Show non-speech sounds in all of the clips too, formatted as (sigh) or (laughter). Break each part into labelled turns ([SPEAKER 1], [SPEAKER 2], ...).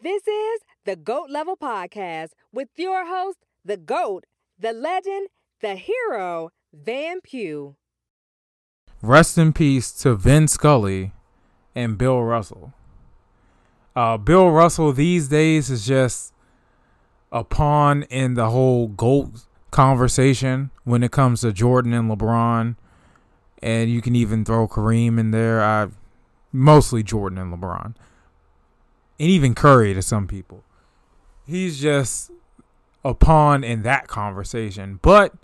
[SPEAKER 1] This is the GOAT Level Podcast with your host, the GOAT, the legend, the hero, Van Pugh.
[SPEAKER 2] Rest in peace to Vin Scully and Bill Russell. Uh, Bill Russell these days is just a pawn in the whole GOAT conversation when it comes to Jordan and LeBron. And you can even throw Kareem in there. I mostly Jordan and LeBron. And even Curry to some people. He's just a pawn in that conversation. But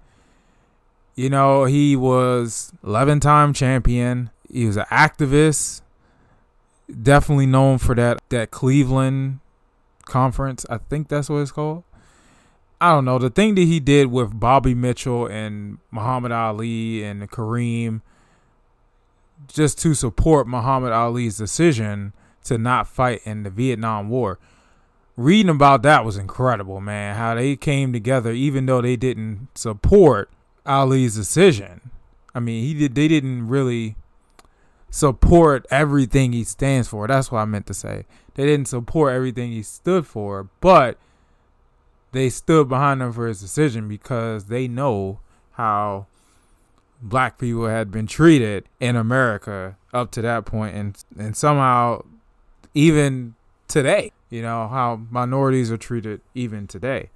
[SPEAKER 2] you know, he was 11 time champion. He was an activist. Definitely known for that that Cleveland conference. I think that's what it's called. I don't know. The thing that he did with Bobby Mitchell and Muhammad Ali and Kareem just to support Muhammad Ali's decision to not fight in the Vietnam War. Reading about that was incredible, man. How they came together even though they didn't support Ali's decision. I mean, he did they didn't really support everything he stands for. That's what I meant to say. They didn't support everything he stood for, but they stood behind him for his decision because they know how black people had been treated in America up to that point and and somehow even today, you know, how minorities are treated even today.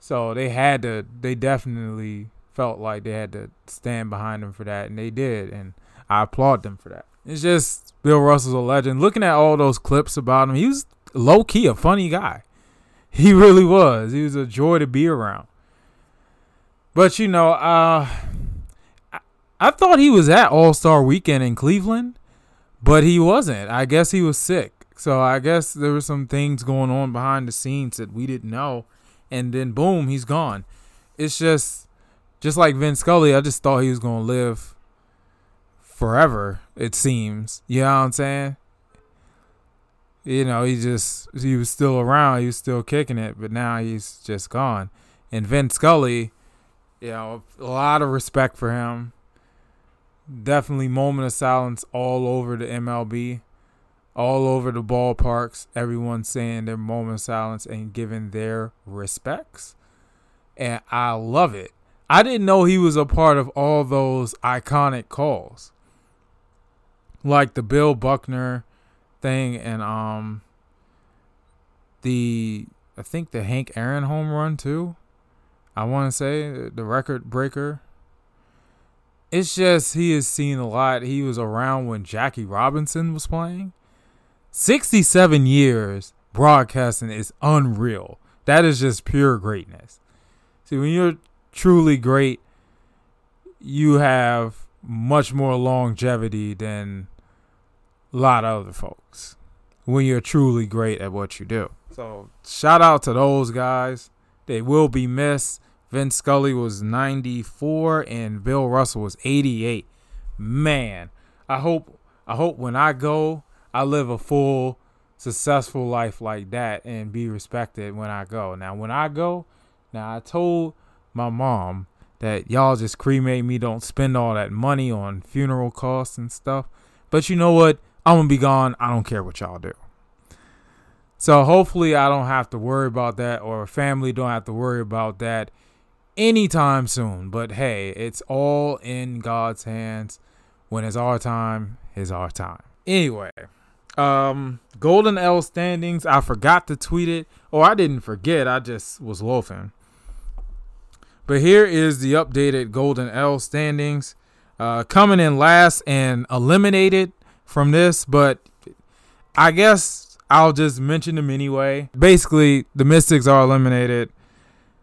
[SPEAKER 2] So they had to they definitely felt like they had to stand behind them for that and they did and I applaud them for that. It's just Bill Russell's a legend. Looking at all those clips about him, he was low key a funny guy. (laughs) He really was. He was a joy to be around. But you know, uh I, I thought he was at All Star Weekend in Cleveland, but he wasn't. I guess he was sick. So I guess there were some things going on behind the scenes that we didn't know, and then boom, he's gone. It's just, just like Vin Scully. I just thought he was gonna live forever. It seems. You know what I'm saying? You know, he just he was still around. He was still kicking it, but now he's just gone. And Vin Scully, you know, a lot of respect for him. Definitely moment of silence all over the MLB, all over the ballparks. Everyone saying their moment of silence and giving their respects. And I love it. I didn't know he was a part of all those iconic calls like the Bill Buckner thing and um the I think the Hank Aaron home run too. I want to say the record breaker. It's just he has seen a lot. He was around when Jackie Robinson was playing. 67 years broadcasting is unreal. That is just pure greatness. See, when you're truly great, you have much more longevity than a lot of other folks when you're truly great at what you do. So shout out to those guys. They will be missed. Vince Scully was 94 and Bill Russell was 88. Man, I hope I hope when I go, I live a full successful life like that and be respected when I go. Now when I go, now I told my mom that y'all just cremate me, don't spend all that money on funeral costs and stuff. But you know what? I'm gonna be gone. I don't care what y'all do. So hopefully I don't have to worry about that or family don't have to worry about that anytime soon. But hey, it's all in God's hands. When it's our time, it's our time. Anyway, um Golden L standings, I forgot to tweet it. Oh, I didn't forget, I just was loafing. But here is the updated Golden L standings. Uh, coming in last and eliminated from this, but I guess I'll just mention them anyway. Basically, the Mystics are eliminated,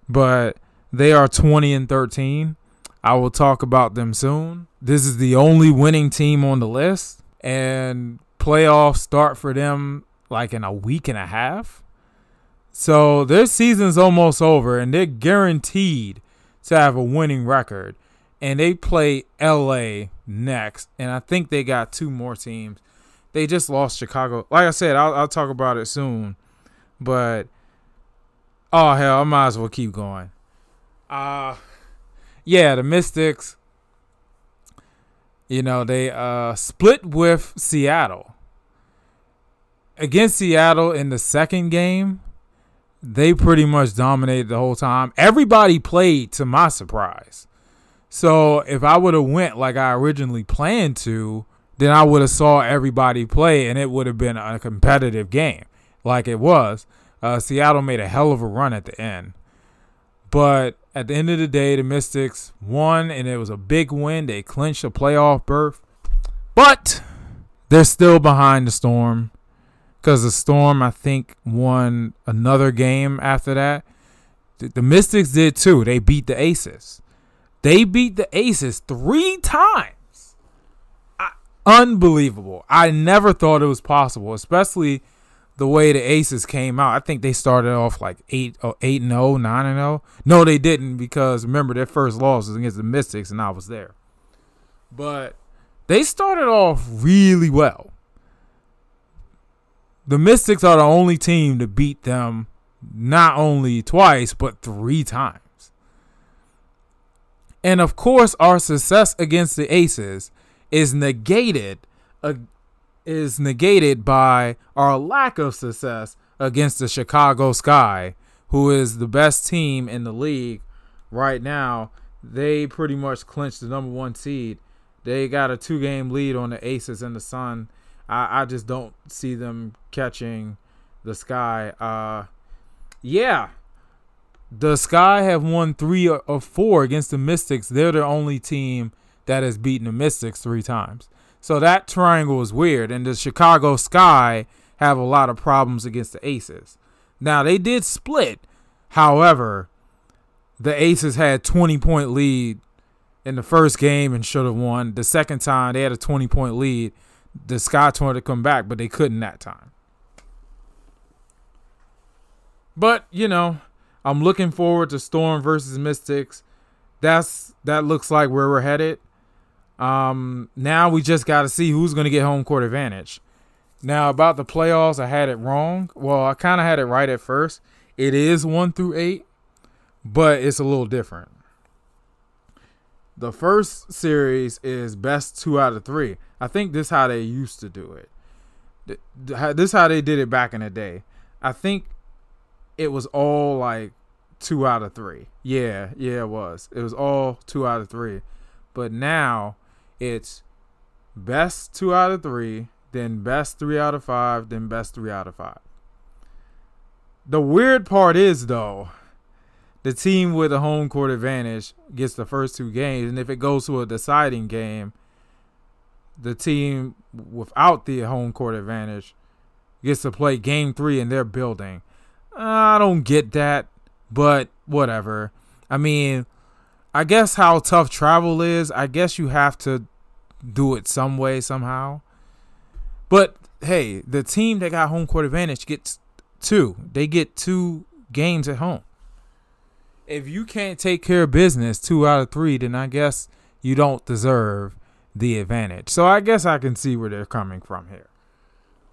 [SPEAKER 2] but they are 20 and 13. I will talk about them soon. This is the only winning team on the list, and playoffs start for them like in a week and a half. So their season's almost over, and they're guaranteed to have a winning record. And they play LA next, and I think they got two more teams. They just lost Chicago. Like I said, I'll, I'll talk about it soon, but oh hell, I might as well keep going. Uh yeah, the Mystics. You know they uh split with Seattle, against Seattle in the second game, they pretty much dominated the whole time. Everybody played to my surprise. So if I would have went like I originally planned to, then I would have saw everybody play and it would have been a competitive game like it was. Uh, Seattle made a hell of a run at the end. But at the end of the day, the Mystics won and it was a big win. They clinched a playoff berth. But they're still behind the Storm because the Storm, I think, won another game after that. The, Mystics did too. They beat the Aces. They beat the Aces three times. I, unbelievable. I never thought it was possible, especially the way the Aces came out. I think they started off like 8 or 8 and 0, 9 and 0. No, they didn't because remember their first loss was against the Mystics and I was there. But they started off really well. The Mystics are the only team to beat them not only twice but 3 times. And of course, our success against the Aces is negated is negated by our lack of success against the Chicago Sky, who is the best team in the league right now. They pretty much clinched the number one seed. They got a two game lead on the Aces and the Sun. I, I just don't see them catching the Sky. Uh, yeah, the Sky have won three of four against the Mystics. They're the only team that has beaten the Mystics three times. So that triangle is weird. And the Chicago Sky have a lot of problems against the Aces. Now they did split. However, the Aces had 20 point lead in the first game and should have won. The second time they had a 20 point lead. The Sky tried to come back, but they couldn't that time. But, you know, I'm looking forward to Storm versus Mystics. That's that looks like where we're headed. Um, now we just got to see who's going to get home court advantage. Now about the playoffs, I had it wrong. Well, I kind of had it right at first. It is one through eight, but it's a little different. The first series is best two out of three. I think this is how they used to do it. This is how they did it back in the day. I think it was all like two out of three. Yeah, yeah, it was. It was all two out of three. But now it's best two out of three, then best three out of five, then best three out of five. The weird part is though, the team with a home court advantage gets the first two games, and if it goes to a deciding game, the team without the home court advantage gets to play game three in their building. I don't get that, but whatever. I mean, I guess how tough travel is, I guess you have to do it some way, somehow. But hey, the team that got home court advantage gets two. They get two games at home. If you can't take care of business two out of three, then I guess you don't deserve the advantage. So I guess I can see where they're coming from here.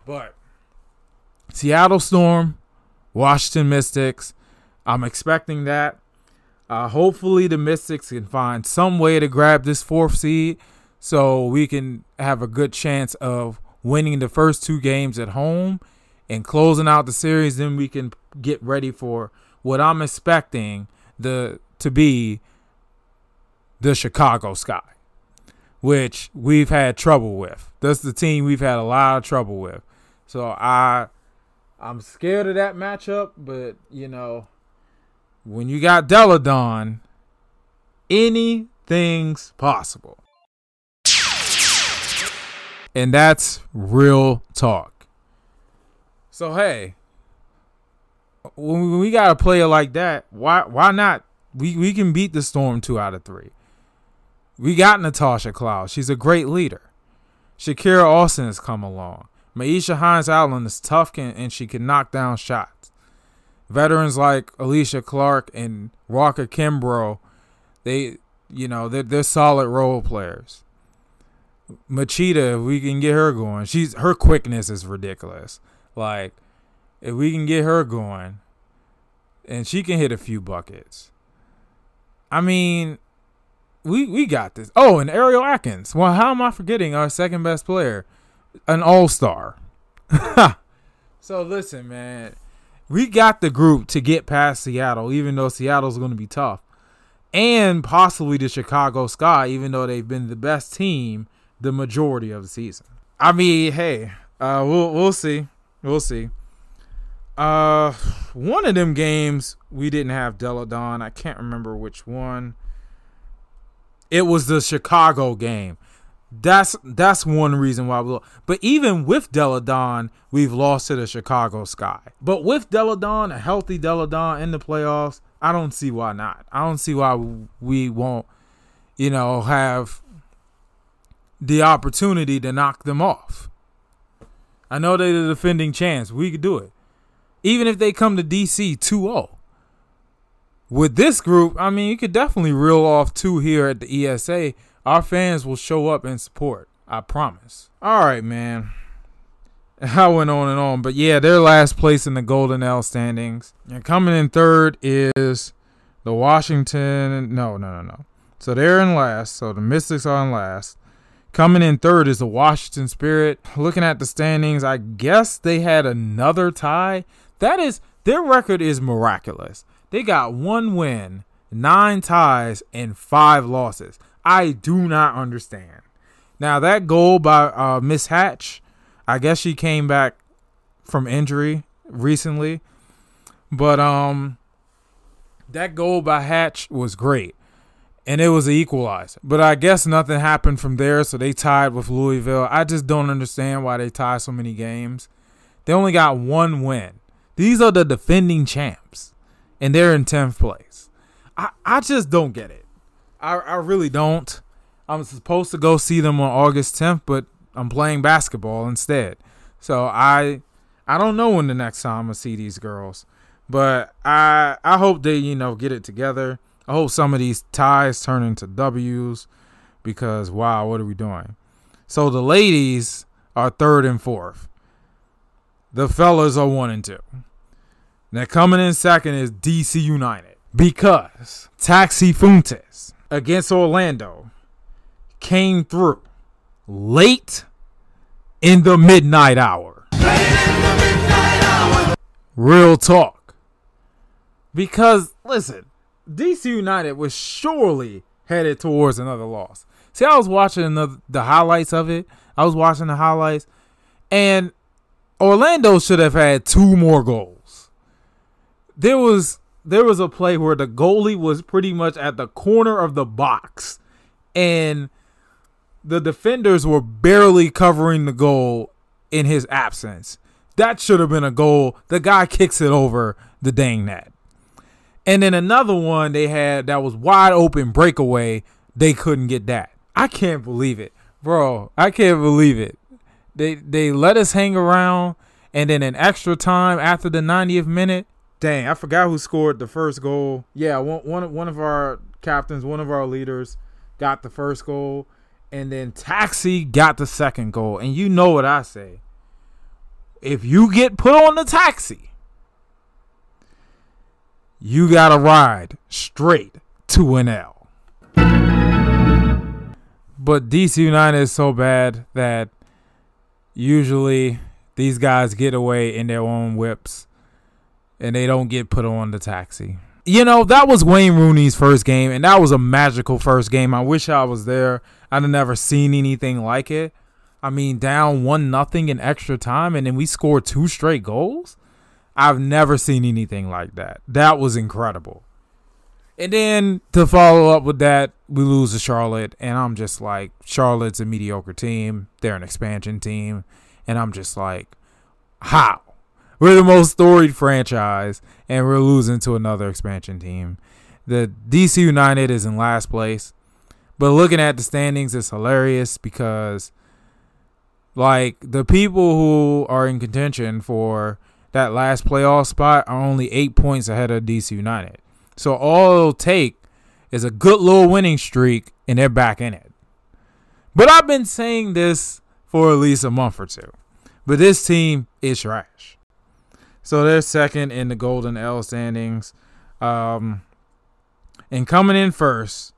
[SPEAKER 2] But Seattle Storm Washington Mystics. I'm expecting that. Uh, hopefully, the Mystics can find some way to grab this fourth seed so we can have a good chance of winning the first two games at home and closing out the series. Then we can get ready for what I'm expecting the to be the Chicago Sky, which we've had trouble with. That's the team we've had a lot of trouble with. So I I'm scared of that matchup, but you know, when you got Delle Donne, anything's possible. And that's real talk. So hey, when we got a player like that, why why not? We we can beat the Storm two out of three. We got Natasha Cloud. She's a great leader. Shakira Austin has come along. Myisha Hines Allen is tough and she can knock down shots. Veterans like Alicia Clark and Walker Kimbrough, they, you know, they're, they're solid role players. Machida, if we can get her going. She's her quickness is ridiculous. Like, if we can get her going, and she can hit a few buckets. I mean, we we got this. Oh, and Ariel Atkins. Well, how am I forgetting our second best player? an all star. (laughs) So listen, man, we got the group to get past Seattle, even though Seattle's going to be tough, and possibly the Chicago Sky, even though they've been the best team the majority of the season. I mean, hey, uh, we'll we'll see, we'll see. Uh, one of them games we didn't have Delle Donne. I can't remember which one. It was the Chicago game. That's that's one reason why we. Lost. But even with Delle Donne, we've lost to the Chicago Sky. But with Delle Donne, a healthy Delle Donne in the playoffs, I don't see why not. I don't see why we won't, you know, have the opportunity to knock them off. I know they're the defending champs. We could do it. Even if they come to DC 2 0. With this group, I mean, you could definitely reel off two here at the ESA. Our fans will show up and support. I promise. All right, man. (laughs) I went on and on, but yeah, they're last place in the Golden L standings. And coming in third is the Washington. No, no, no, no. So they're in last. So the Mystics are in last. Coming in third is the Washington Spirit. Looking at the standings, I guess they had another tie. That is, their record is miraculous. They got one win, nine ties, and five losses. I do not understand. Now, that goal by uh, Miss Hatch, I guess she came back from injury recently. But um that goal by Hatch was great and it was an equalizer. But I guess nothing happened from there, so they tied with Louisville. I just don't understand why they tie so many games. They only got one win. These are the defending champs, and they're in 10th place. I, I just don't get it. I, I really don't. I'm supposed to go see them on August 10th, but I'm playing basketball instead. So I I don't know when the next time I see these girls. But I I hope they, you know, get it together. I hope some of these ties turn into W's because wow, what are we doing? So the ladies are third and fourth. The fellas are one and two. Now coming in second is DC United because Taxi Fountas against Orlando came through late in the midnight hour. Real talk. Because listen, DC United was surely headed towards another loss. See, I was watching the highlights of it. I was watching the highlights, and Orlando should have had two more goals. There was there was a play where the goalie was pretty much at the corner of the box, and the defenders were barely covering the goal in his absence. That should have been a goal. The guy kicks it over the dang net. And then another one they had that was wide open breakaway. They couldn't get that. I can't believe it, bro. I can't believe it. They they let us hang around, and then an extra time after the 90th minute. Dang, I forgot who scored the first goal. Yeah, one one one of our captains, one of our leaders, got the first goal, and then Taxi got the second goal. And you know what I say? If you get put on the taxi, you got to ride straight to an L. But DC United is so bad that usually these guys get away in their own whips and they don't get put on the taxi. You know, that was Wayne Rooney's first game, and that was a magical first game. I wish I was there. I'd have never seen anything like it. I mean, down one nothing in extra time, and then we scored two straight goals. I've never seen anything like that. That was incredible. And then to follow up with that, we lose to Charlotte, and I'm just like, Charlotte's a mediocre team. They're an expansion team, and I'm just like, how? We're the most storied franchise, and we're losing to another expansion team. The DC United is in last place, but looking at the standings is hilarious because, like, the people who are in contention for that last playoff spot are only eight points ahead of DC United. So all it'll take is a good little winning streak, and they're back in it. But I've been saying this for at least a month or two. But this team is trash. So they're second in the Golden L standings. Um, and coming in first,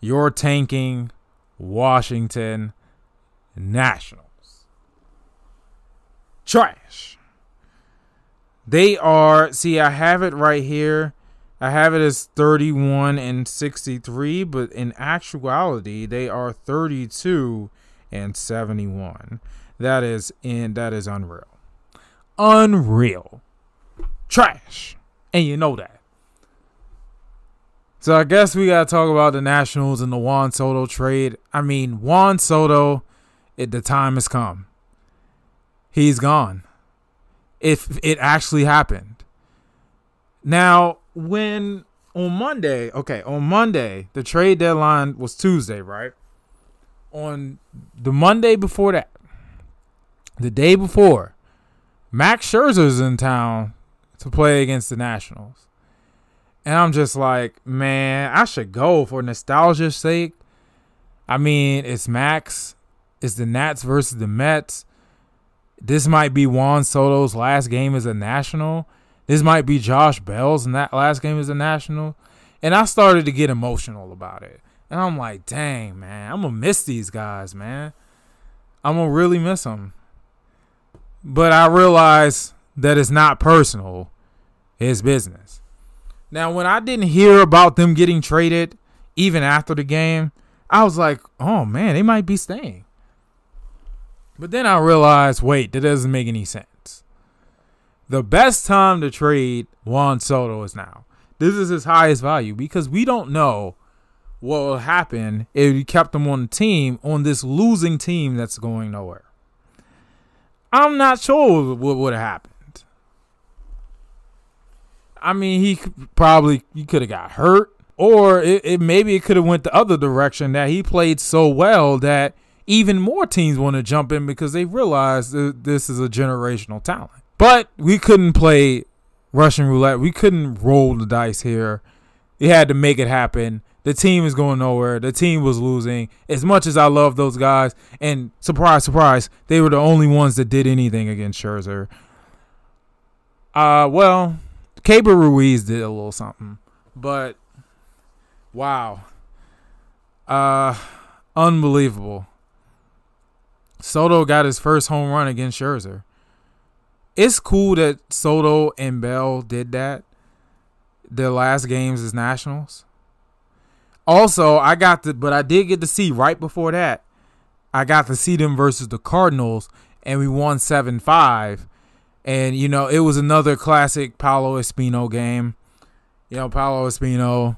[SPEAKER 2] you're tanking Washington Nationals. Trash. They are, see, I have it right here. I have it as 31 and 63, but in actuality, they are 32 and 71. That is in that is unreal. Unreal. Trash. And you know that. So I guess we gotta talk about the Nationals and the Juan Soto trade. I mean, Juan Soto, it, the time has come. He's gone. If it actually happened. Now, when on Monday, okay, on Monday, the trade deadline was Tuesday, right? On the Monday before that, the day before, Max Scherzer's in town to play against the Nationals. And I'm just like, man, I should go for nostalgia's sake. I mean, it's Max. It's the Nats versus the Mets. This might be Juan Soto's last game as a national. This might be Josh Bell's and that last game as a national. And I started to get emotional about it. And I'm like, dang, man, I'm going to miss these guys, man. I'm going to really miss them. But I realize that it's not personal, it's business. Now, when I didn't hear about them getting traded, even after the game, I was like, oh man, they might be staying. But then I realized, wait, that doesn't make any sense. The best time to trade Juan Soto is now. This is his highest value because we don't know what will happen if you kept him on the team on this losing team that's going nowhere. I'm not sure what would have happened. I mean, he probably he could have got hurt, or it, it maybe it could have went the other direction that he played so well that even more teams want to jump in because they realize that this is a generational talent. But we couldn't play Russian roulette. We couldn't roll the dice here. We had to make it happen. The team is going nowhere. The team was losing. As much as I love those guys, and surprise, surprise, they were the only ones that did anything against Scherzer. Uh, well, Keibert Ruiz did a little something, but wow, uh, unbelievable. Soto got his first home run against Scherzer. It's cool that Soto and Bell did that. Their last games as Nationals. Also, I got to, but I did get to see right before that. I got to see them versus the Cardinals, and we won seven five. And, you know, it was another classic Paolo Espino game. You know, Paolo Espino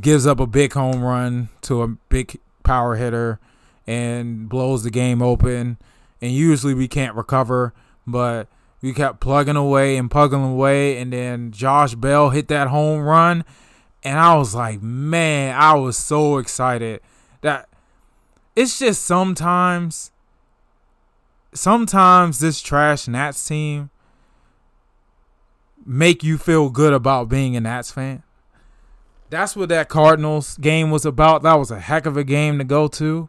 [SPEAKER 2] gives up a big home run to a big power hitter and blows the game open. And usually we can't recover, but we kept plugging away and plugging away. And then Josh Bell hit that home run. And I was like, man, I was so excited that it's just sometimes sometimes this trash Nats team make you feel good about being a Nats fan. That's what that Cardinals game was about. That was a heck of a game to go to.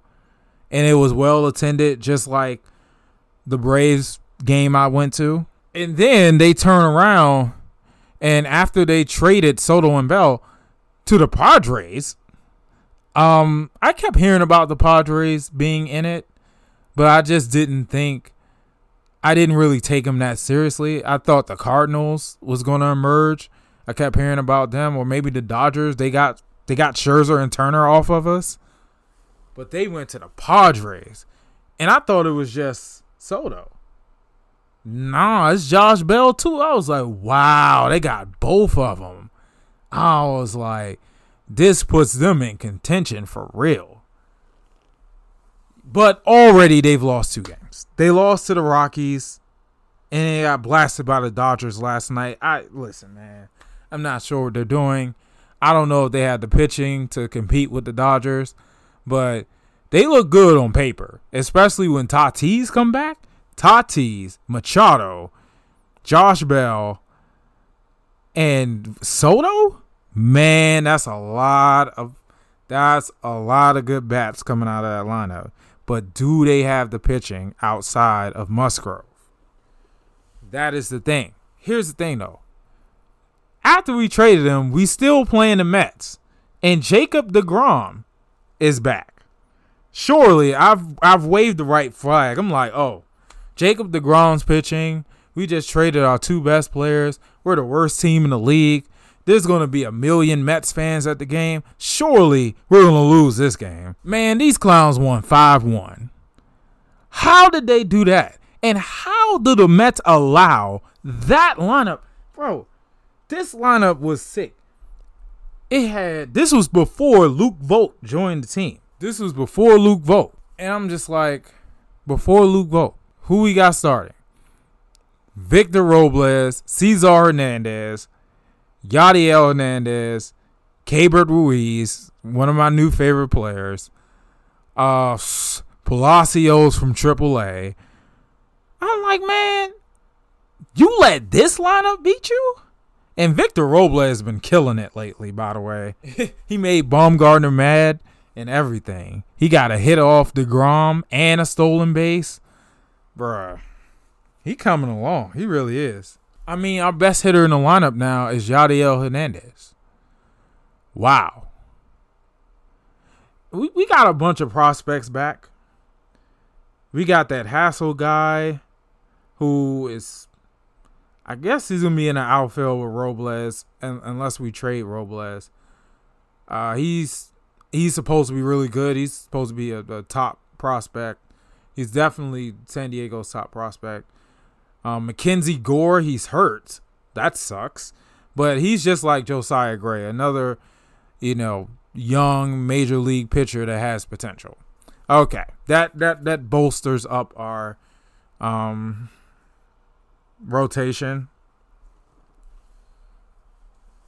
[SPEAKER 2] And it was well attended, just like the Braves game I went to. And then they turn around and after they traded Soto and Bell to the Padres, um, I kept hearing about the Padres being in it but I just didn't think I didn't really take them that seriously. I thought the Cardinals was going to emerge. I kept hearing about them, or maybe the Dodgers. They got they got Scherzer and Turner off of us, but they went to the Padres, and I thought it was just Soto. Nah, it's Josh Bell too. I was like, wow, they got both of them. I was like, this puts them in contention for real. But already they've lost two games. They lost to the Rockies and they got blasted by the Dodgers last night. I listen, man. I'm not sure what they're doing. I don't know if they had the pitching to compete with the Dodgers, but they look good on paper, especially when Tatis come back. Tatis, Machado, Josh Bell, and Soto. Man, that's a lot of that's a lot of good bats coming out of that lineup. But do they have the pitching outside of Musgrove? That is the thing. Here's the thing though. After we traded him, we still playing the Mets. And Jacob DeGrom is back. Surely I've I've waved the right flag. I'm like, oh, Jacob DeGrom's pitching. We just traded our two best players. We're the worst team in the league. There's going to be a million Mets fans at the game. Surely we're going to lose this game. Man, these clowns won 5 1. How did they do that? And how do the Mets allow that lineup? Bro, this lineup was sick. It had, this was before Luke Voit joined the team. This was before Luke Voit. And I'm just like, before Luke Voit, who we got starting? Victor Robles, Cesar Hernandez, Yadiel Hernandez, Keibert Ruiz, one of my new favorite players. Uh, Palacios from AAA. I'm like, man, you let this lineup beat you? And Victor Robles has been killing it lately, by the way. (laughs) he made Baumgartner mad and everything. He got a hit off DeGrom and a stolen base. Bruh. He coming along. He really is. I mean, our best hitter in the lineup now is Yadiel Hernandez. Wow. We we got a bunch of prospects back. We got that Hassell guy who is I guess he's gonna be in the outfield with Robles unless we trade Robles. Uh, he's he's supposed to be really good. He's supposed to be a, a top prospect. He's definitely San Diego's top prospect. Um, Mackenzie Gore, he's hurt. That sucks. But he's just like Josiah Gray, another, you know, young major league pitcher that has potential. Okay, that that that bolsters up our um rotation.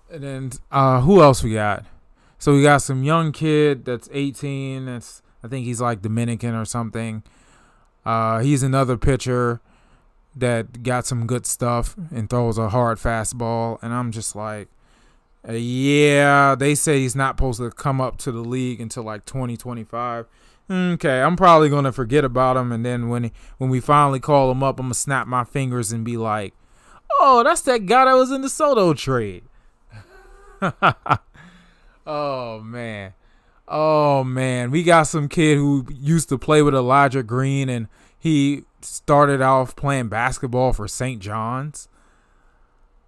[SPEAKER 2] And then uh who else we got? So we got some young kid that's 18. That's I think he's like Dominican or something. Uh he's another pitcher that got some good stuff and throws a hard fastball. And I'm just like, uh, yeah, they say he's not supposed to come up to the league until like 2025. Okay, I'm probably gonna forget about him, and then when when we finally call him up, I'm gonna snap my fingers and be like, "Oh, that's that guy that was in the Soto trade." (laughs) oh man, oh man, we got some kid who used to play with Elijah Green, and he started off playing basketball for St. John's.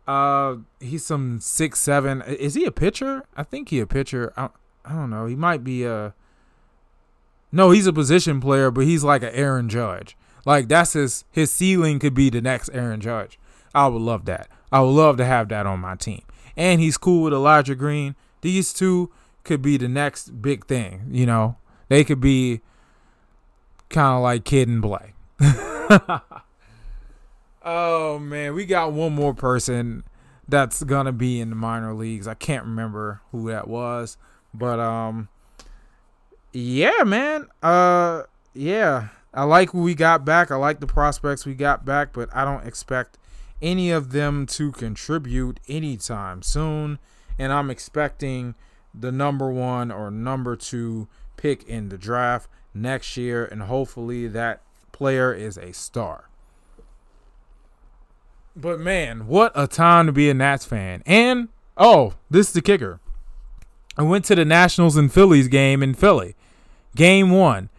[SPEAKER 2] Uh, he's some six seven. Is he a pitcher? I think he a pitcher. I, I don't know. He might be a. No, he's a position player, but he's like an Aaron Judge. Like that's his his ceiling could be the next Aaron Judge. I would love that. I would love to have that on my team. And he's cool with Elijah Green. These two could be the next big thing. You know, they could be kind of like Kid and Play. (laughs) oh man, we got one more person that's gonna be in the minor leagues. I can't remember who that was, but um, yeah, man. Uh, yeah, I like who we got back. I like the prospects we got back, but I don't expect any of them to contribute anytime soon. And I'm expecting the number one or number two pick in the draft next year, and hopefully that player is a star. But man, what a time to be a Nats fan. And oh, this is the kicker. I went to the Nationals and Phillies game in Philly. Game one.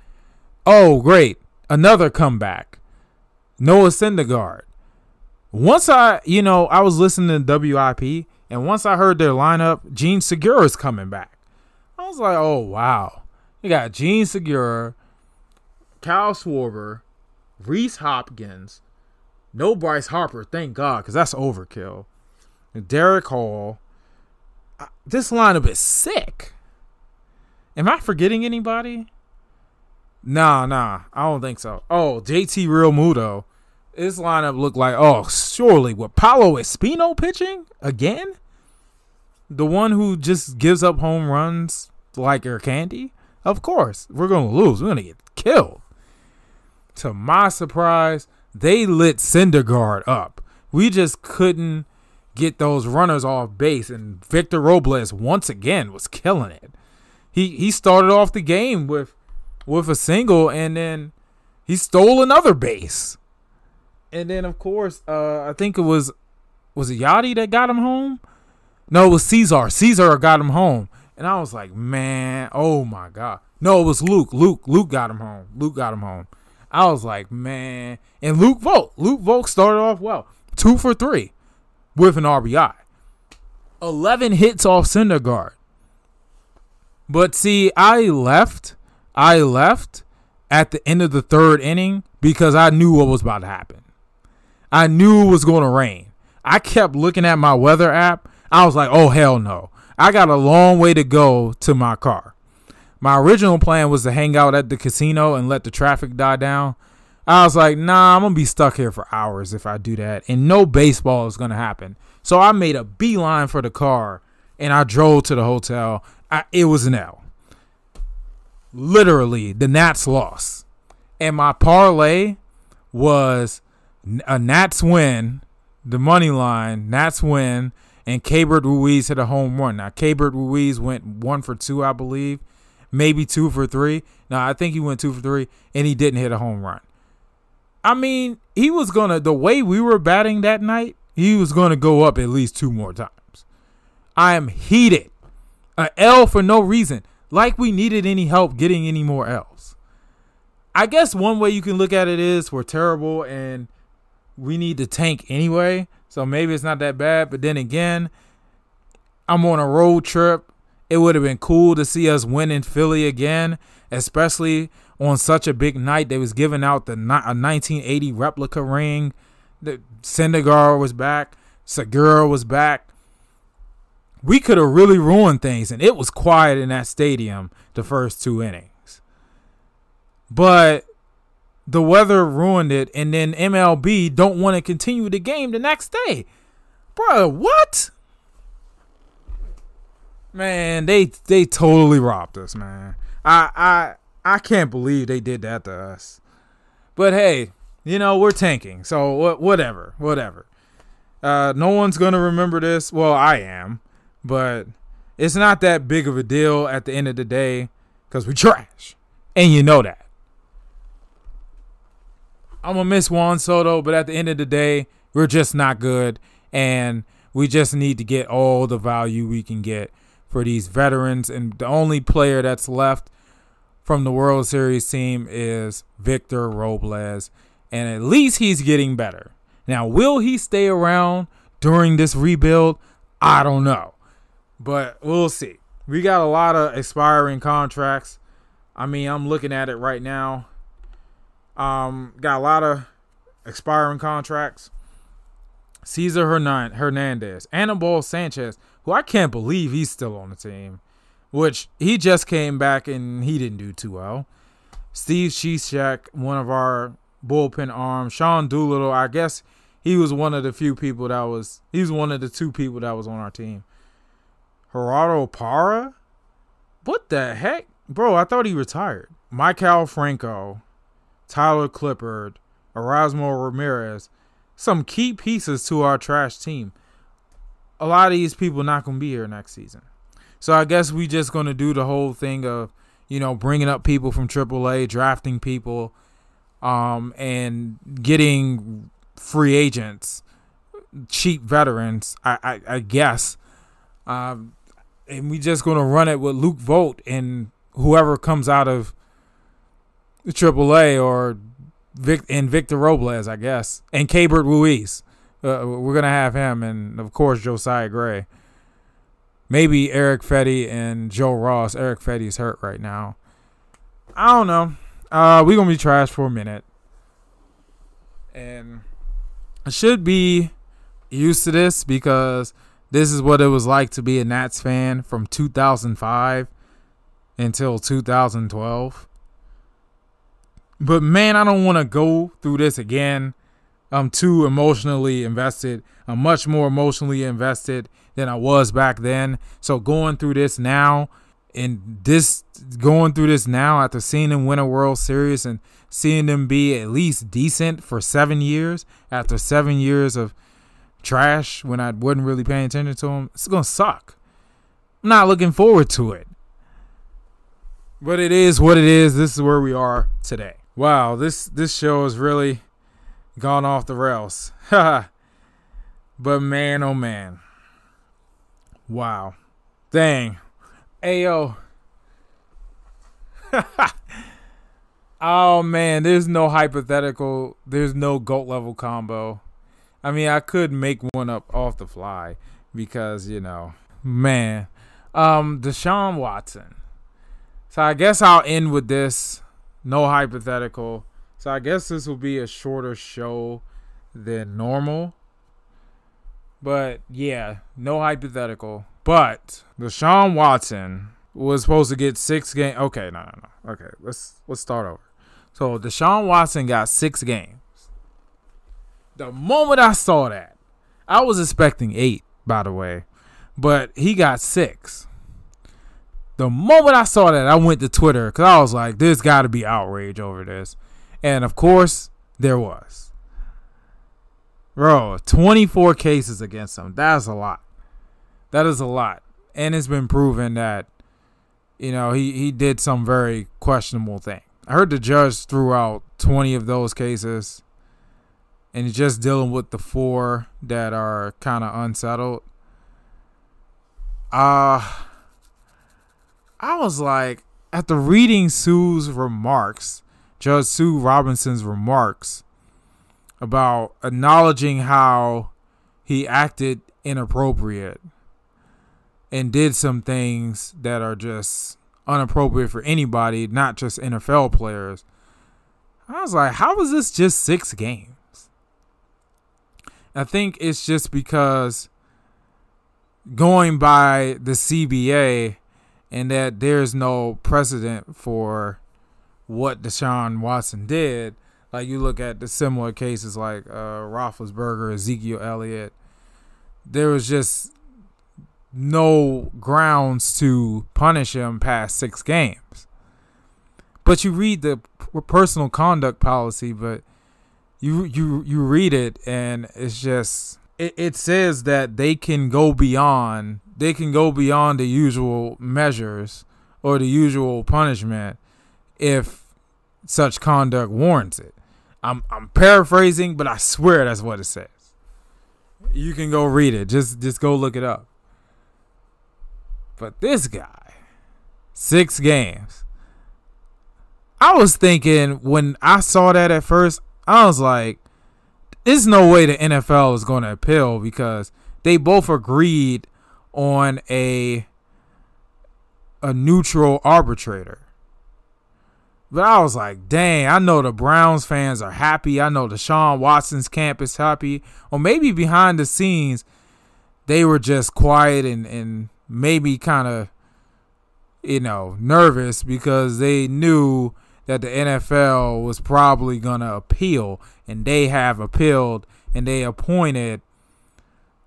[SPEAKER 2] Oh, great. Another comeback. Noah Syndergaard. Once I, you know, I was listening to WIP, and once I heard their lineup, Jean Segura is coming back. I was like, oh, wow. You got Jean Segura, Kyle Schwarber, Rhys Hoskins, no Bryce Harper, thank God, because that's overkill. Darick Hall. This lineup is sick. Am I forgetting anybody? Nah, nah, I don't think so. Oh, JT Realmuto. This lineup looked like, oh, surely with Paolo Espino pitching again? The one who just gives up home runs like your candy? Of course, we're going to lose. We're going to get killed. To my surprise, they lit Syndergaard up. We just couldn't get those runners off base, and Victor Robles once again was killing it. He he started off the game with with a single, and then he stole another base. And then of course, uh, I think it was was it Yadi that got him home? No, it was Cesar. Cesar got him home. And I was like, man, oh my God. No, it was Luke. Luke. Luke got him home. Luke got him home. I was like, man. And Luke Voit. Luke Voit started off well. Two for three with an RBI. 11 hits off Syndergaard. But see, I left. I left at the end of the third inning because I knew what was about to happen. I knew it was going to rain. I kept looking at my weather app. I was like, oh, hell no. I got a long way to go to my car. My original plan was to hang out at the casino and let the traffic die down. I was like, nah, I'm going to be stuck here for hours if I do that. And no baseball is going to happen. So I made a beeline for the car and I drove to the hotel. I, it was an L. Literally, the Nats lost. And my parlay was a Nats win, the money line, Nats win, and Keibert Ruiz hit a home run. Now, Keibert Ruiz went one for two, I believe, maybe two for three. Now, I think he went two for three, and he didn't hit a home run. I mean, he was to, the way we were batting that night, he was to go up at least two more times. I am heated. A L for no reason. Like we needed any help getting any more L's. I guess one way you can look at it is we're terrible and we need to tank anyway. So maybe it's not that bad. But then again, I'm on a road trip. It would have been cool to see us win in Philly again, especially on such a big night. They was giving out the a 1980 replica ring. The Syndergaard was back. Segura was back. We could have really ruined things, and it was quiet in that stadium the first two innings. But the weather ruined it, and then MLB don't want to continue the game the next day. Bro, what? Man, they they totally robbed us, man. I I I can't believe they did that to us. But hey, you know we're tanking, so whatever, whatever. Uh, no one's gonna remember this. Well, I am, but it's not that big of a deal at the end of the day because we trash, and you know that. I'm gonna miss Juan Soto, but at the end of the day, we're just not good, and we just need to get all the value we can get for these veterans. And the only player that's left from the World Series team is Victor Robles, and at least he's getting better. Now, will he stay around during this rebuild? I don't know, but we'll see. We got a lot of expiring contracts. I mean, I'm looking at it right now. Um, got a lot of expiring contracts. Cesar Hernandez, Anibal Sanchez, who I can't believe he's still on the team, which he just came back and he didn't do too well. Steve Cishek, one of our bullpen arms. Sean Doolittle, I guess he was one of the few people that was, he was one of the two people that was on our team. Gerardo Parra? What the heck? Bro, I thought he retired. Maikel Franco, Tyler Clippard, Erasmo Ramirez, some key pieces to our trash team. A lot of these people not gonna be here next season. So I guess we just gonna do the whole thing of, you know, bringing up people from AAA, drafting people, um, and getting free agents, cheap veterans. I I, I guess, um, and we just gonna run it with Luke Voit and whoever comes out of AAA or Vic and Victor Robles, I guess, and Keibert Ruiz. Uh, we're gonna have him, and of course Josiah Gray. Maybe Erick Fedde and Joe Ross. Erick Fedde's hurt right now. I don't know. Uh, we're gonna be trash for a minute, and I should be used to this because this is what it was like to be a Nats fan from 2005 until 2012. But man, I don't want to go through this again. I'm too emotionally invested. I'm much more emotionally invested than I was back then. So going through this now and this going through this now after seeing them win a World Series and seeing them be at least decent for seven years after seven years of trash when I wasn't really paying attention to them, it's gonna suck. I'm not looking forward to it. But it is what it is. This is where we are today. Wow, this this show has really gone off the rails. (laughs) but man, oh man. Wow. Dang. Ayo. (laughs) Oh man, there's no hypothetical. There's no goat level combo. I mean, I could make one up off the fly because you know, man. Um, Deshaun Watson. So I guess I'll end with this. No hypothetical. So I guess this will be a shorter show than normal. But yeah, no hypothetical. But Deshaun Watson was supposed to get six games. Okay, no, no, no. Okay, let's let's start over. So Deshaun Watson got six games. The moment I saw that, I was expecting eight, by the way, but he got six. The moment I saw that, I went to Twitter because I was like, "There's got to be outrage over this," and of course, there was. Bro, 24 cases against him. That's a lot. That is a lot. And it's been proven that, you know, he, he did some very questionable thing. I heard the judge threw out 20 of those cases and he's just dealing with the four that are kind of unsettled. Uh I was like, after reading Sue's remarks, Judge Sue Robinson's remarks about acknowledging how he acted inappropriate and did some things that are just unappropriate for anybody, not just NFL players. I was like, how is this just six games? I think it's just because going by the CBA and that there's no precedent for what Deshaun Watson did. Like you look at the similar cases like uh, Roethlisberger, Ezekiel Elliott. There was just no grounds to punish him past six games. But you read the personal conduct policy, but you you you read it and it's just it, it says that they can go beyond they can go beyond the usual measures or the usual punishment if such conduct warrants it. I'm I'm paraphrasing, but I swear that's what it says. You can go read it. Just just go look it up. But this guy, six games. I was thinking when I saw that at first, I was like, there's no way the NFL is going to appeal because they both agreed on a a neutral arbitrator. But I was like, dang, I know the Browns fans are happy. I know Deshaun Watson's camp is happy. Or maybe behind the scenes, they were just quiet and, and maybe kind of, you know, nervous because they knew that the NFL was probably going to appeal. And they have appealed and they appointed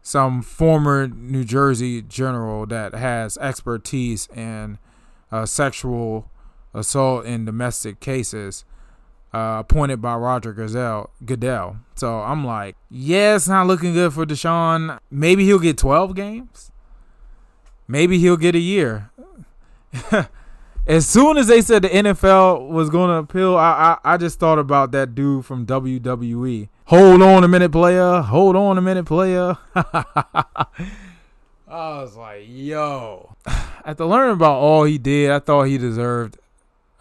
[SPEAKER 2] some former New Jersey general that has expertise in uh, sexual assault in domestic cases, uh, appointed by Roger Goodell. Goodell. So I'm like, yeah, it's not looking good for Deshaun. Maybe he'll get 12 games. Maybe he'll get a year. (laughs) as soon as they said the NFL was going to appeal, I, I I just thought about that dude from WWE. Hold on a minute, player. Hold on a minute, player. (laughs) I was like, yo. (sighs) After learning about all he did, I thought he deserved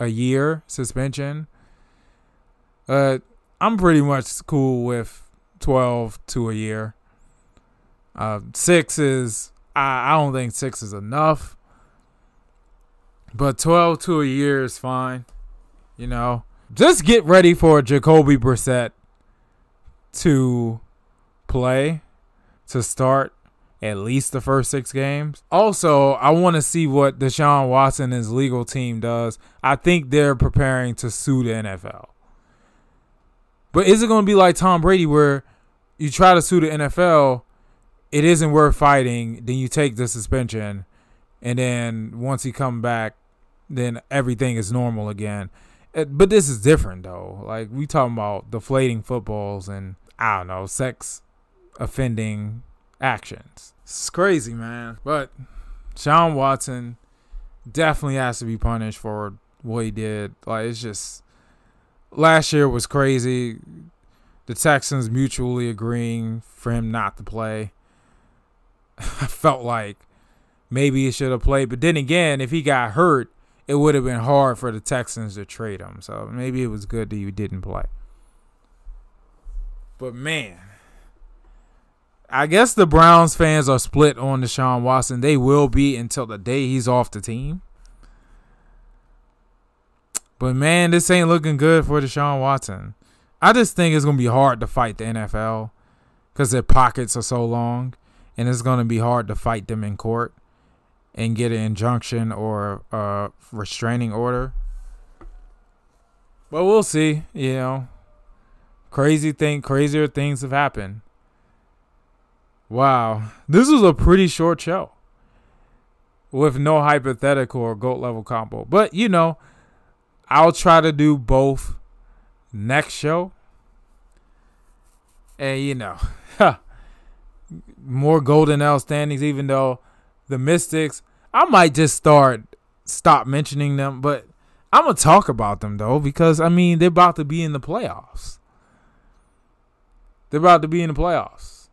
[SPEAKER 2] a year suspension. Uh, I'm pretty much cool with 12 to a year. Uh, six is, I, I don't think six is enough. But 12 to a year is fine. You know, just get ready for Jacoby Brissett to play, to start at least the first six games. Also, I want to see what Deshaun Watson and his legal team does. I think they're preparing to sue the NFL. But is it going to be like Tom Brady where you try to sue the NFL, it isn't worth fighting, then you take the suspension, and then once he come back, then everything is normal again. Eh, but this is different though. Like we talking about deflating footballs and I don't know, sex offending actions. It's crazy, man. But Sean Watson definitely has to be punished for what he did. Like it's just last year was crazy. The Texans mutually agreeing for him not to play. (laughs) I felt like maybe he should have played, but then again, if he got hurt it would have been hard for the Texans to trade him. So maybe it was good that you didn't play. But man, I guess the Browns fans are split on Deshaun Watson. They will be until the day he's off the team. But man, this ain't looking good for Deshaun Watson. I just think it's gonna be hard to fight the NFL because their pockets are so long, and it's gonna be hard to fight them in court and get an injunction or a restraining order. But we'll see. You know, crazy thing, crazier things have happened. Wow, this was a pretty short show with no hypothetical or goat level combo. But you know, I'll try to do both next show. And you know, (laughs) more golden L standings, even though the Mystics, I might just start stop mentioning them, but I'm gonna talk about them though, because I mean they're about to be in the playoffs. They're about to be in the playoffs.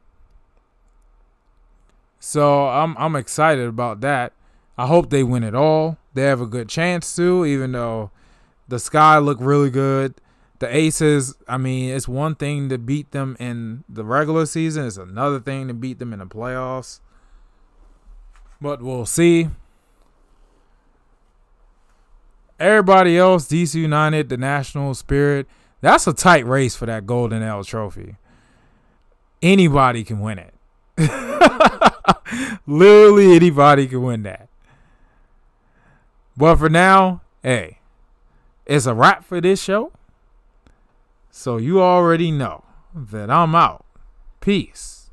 [SPEAKER 2] So I'm I'm excited about that. I hope they win it all. They have a good chance to, even though the Sky look really good. The Aces, I mean, it's one thing to beat them in the regular season, it's another thing to beat them in the playoffs. But we'll see. Everybody else, DC United, the National Spirit, that's a tight race for that Golden L trophy. Anybody can win it. (laughs) Literally anybody can win that. But for now, hey, it's a wrap for this show. So you already know that I'm out. Peace.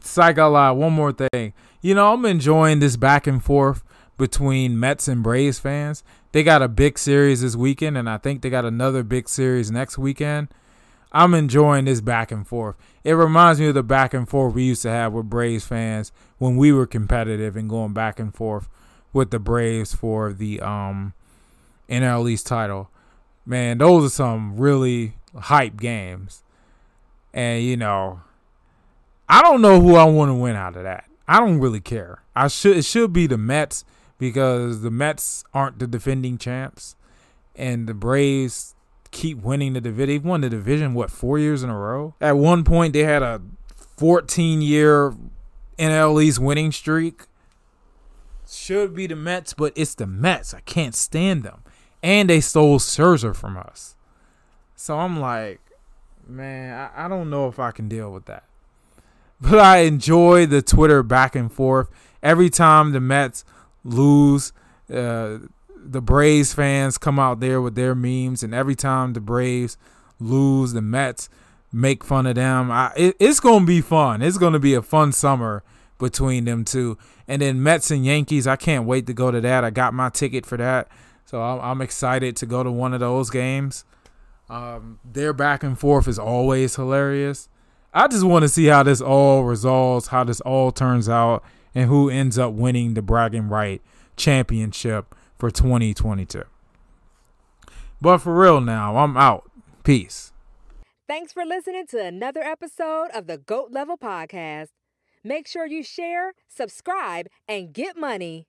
[SPEAKER 2] Psycho Live, one more thing. You know, I'm enjoying this back and forth between Mets and Braves fans. They got a big series this weekend, and I think they got another big series next weekend. I'm enjoying this back and forth. It reminds me of the back and forth we used to have with Braves fans when we were competitive and going back and forth with the Braves for the um NL East title. Man, those are some really hype games. And you know, I don't know who I want to win out of that. I don't really care. I should it should be the Mets because the Mets aren't the defending champs and the Braves keep winning the division. They've won the division what, 4 years in a row? At one point they had a 14 year NL East winning streak. Should be the Mets, but it's the Mets. I can't stand them and they stole Scherzer from us. So I'm like, man, I, I don't know if I can deal with that. (laughs) But I enjoy the Twitter back and forth. Every time the Mets lose, uh, the Braves fans come out there with their memes, and every time the Braves lose, the Mets make fun of them. I, it, it's gonna be fun. It's gonna be a fun summer between them two. And then Mets and Yankees, I can't wait to go to that. I got my ticket for that. So I'm, I'm excited to go to one of those games. Um, their back and forth is always hilarious. I just want to see how this all resolves, how this all turns out, and who ends up winning the bragging right championship for 2022. But for real now, I'm out. Peace.
[SPEAKER 1] Thanks for listening to another episode of the GOAT Level Podcast. Make sure you share, subscribe, and get money.